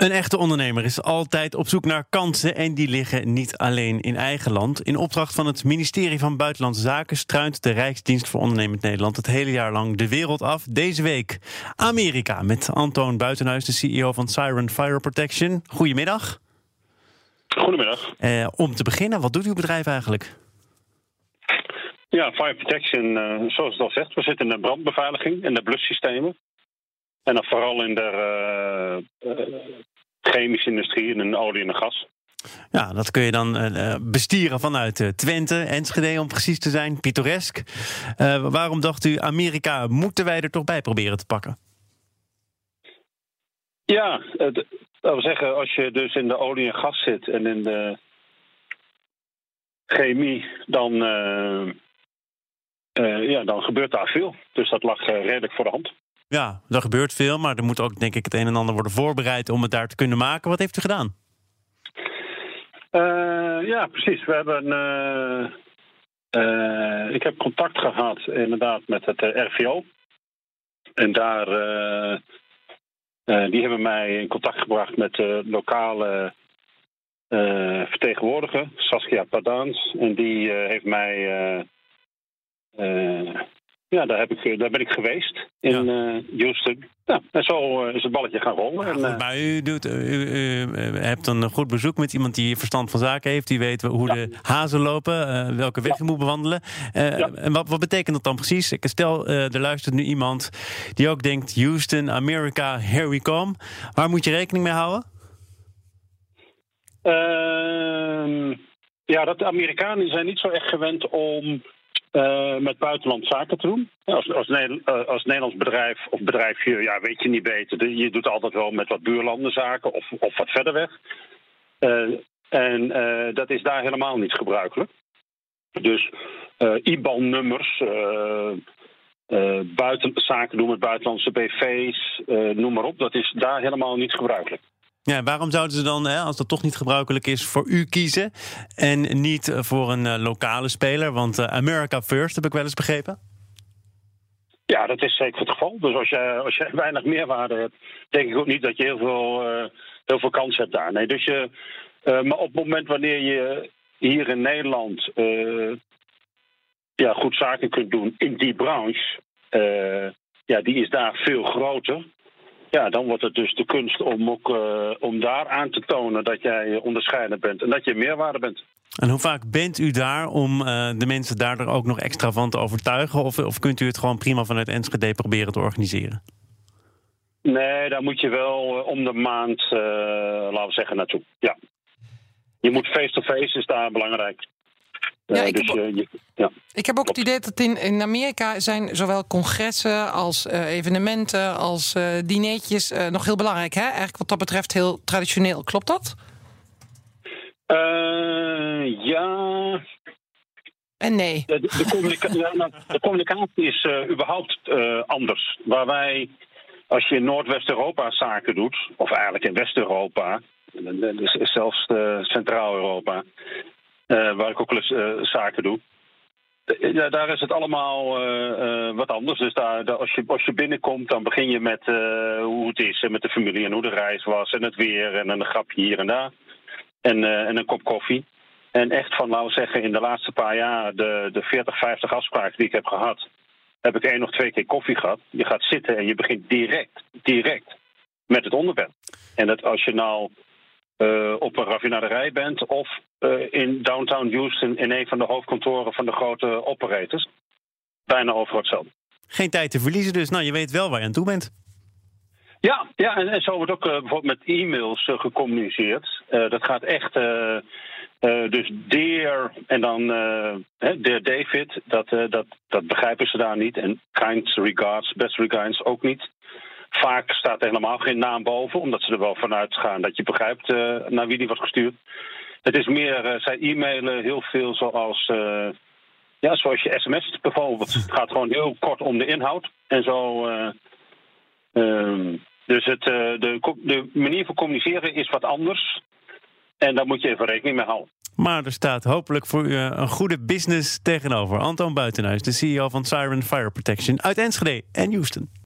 Een echte ondernemer is altijd op zoek naar kansen en die liggen niet alleen in eigen land. In opdracht van het ministerie van Buitenlandse Zaken struint de Rijksdienst voor Ondernemend Nederland het hele jaar lang de wereld af. Deze week Amerika met Antoon Buitenhuis, de CEO van Siren Fire Protection. Goedemiddag. Goedemiddag. Eh, om te beginnen, wat doet uw bedrijf eigenlijk? Ja, Fire Protection, uh, zoals het al zegt, we zitten in de brandbeveiliging en de blussystemen. En dan vooral in de uh, chemische industrie, in olie en gas. Ja, dat kun je dan uh, bestieren vanuit Twente, Enschede om precies te zijn, pittoresk. waarom dacht u, Amerika moeten wij er toch bij proberen te pakken? Ja, dat wil zeggen, als je dus in de olie en gas zit en in de chemie, dan, ja, dan gebeurt daar veel. Dus dat lag redelijk voor de hand. Ja, er gebeurt veel, maar er moet ook denk ik het een en ander worden voorbereid om het daar te kunnen maken. Wat heeft u gedaan? Uh, ja, precies. We hebben. Uh, ik heb contact gehad inderdaad met het RVO. En daar. die hebben mij in contact gebracht met de lokale vertegenwoordiger, Saskia Padans. En die heeft mij ja, daar, heb ik, eh, daar ben ik geweest in ja. uh, Houston. Ja, en zo uh, is het balletje gaan rollen. Ja, en, maar u, doet, u, u, hebt een goed bezoek met iemand die verstand van zaken heeft. Die weet hoe ja. de hazen lopen, welke weg je moet bewandelen. En wat, wat betekent dat dan precies? Ik stel, er luistert nu iemand die ook denkt... Houston, America, here we come. Waar moet je rekening mee houden? Ehm, ja, dat de Amerikanen zijn niet zo echt gewend om uh, met buitenland zaken te doen. Als, als, uh, als Nederlands bedrijf of bedrijfje, ja, weet je niet beter. Je doet altijd wel met wat buurlanden zaken of, of wat verder weg. Uh, en dat is daar helemaal niet gebruikelijk. Dus IBAN-nummers, buiten, zaken doen met buitenlandse BV's, noem maar op. Dat is daar helemaal niet gebruikelijk. Ja, waarom zouden ze dan, als dat toch niet gebruikelijk is, voor u kiezen en niet voor een uh, lokale speler? Want uh, America First heb ik wel eens begrepen. Ja, dat is zeker het geval. Dus als je, als je weinig meerwaarde hebt, denk ik ook niet dat je heel veel, heel veel kans hebt daar. Nee, dus je, maar op het moment wanneer je hier in Nederland ja, goed zaken kunt doen in die branche, ja, die is daar veel groter. Ja, dan wordt het dus de kunst om, ook, uh, om daar aan te tonen dat jij onderscheidend bent en dat je meerwaarde bent. En hoe vaak bent u daar om uh, de mensen daar ook nog extra van te overtuigen? Of, of kunt u het gewoon prima vanuit Enschede proberen te organiseren? Nee, daar moet je wel uh, om de maand, laten we zeggen, naartoe. Ja. Je moet face-to-face, -face is daar belangrijk. Ja, ik, dus, heb, ja. ik heb ook het idee dat in, in Amerika zijn zowel congressen als uh, evenementen als dineetjes nog heel belangrijk. Hè? Eigenlijk wat dat betreft heel traditioneel. Klopt dat? ja. En nee. De, de, communica nou, de communicatie is überhaupt anders. Waar wij, als je in Noordwest-Europa zaken doet, of eigenlijk in West-Europa, dus zelfs Centraal-Europa, waar ik ook wel eens uh, zaken doe. Eh, ja, daar is het allemaal wat anders. Dus daar, als, je, als je binnenkomt, dan begin je met hoe het is en met de familie en hoe de reis was en het weer en een grapje hier en daar. En, en een kop koffie. En echt van, laten we zeggen, in de laatste paar jaar, de, de 40, 50 afspraken die ik heb gehad, heb ik één of twee keer koffie gehad. Je gaat zitten en je begint direct, direct met het onderwerp. En dat als je nou op een raffinaderij bent of in downtown Houston in een van de hoofdkantoren van de grote operators. Bijna overal hetzelfde. Geen tijd te verliezen dus. Nou, je weet wel waar je aan toe bent. Ja, ja en, en zo wordt ook uh, bijvoorbeeld met e-mails gecommuniceerd. dat gaat echt... dus dear en dan dear David, dat, dat, dat begrijpen ze daar niet. En kind regards, best regards ook niet. Vaak staat er helemaal geen naam boven, omdat ze er wel vanuit gaan dat je begrijpt naar wie die wordt gestuurd. Het is meer, uh, zij e-mailen heel veel zoals, uh, ja, zoals je sms bijvoorbeeld. Het gaat gewoon heel kort om de inhoud. En zo. Ehm, dus het, de, de manier van communiceren is wat anders. En daar moet je even rekening mee houden. Maar er staat hopelijk voor u een goede business tegenover. Anton Buitenhuis, de CEO van Siren Fire Protection uit Enschede en Houston.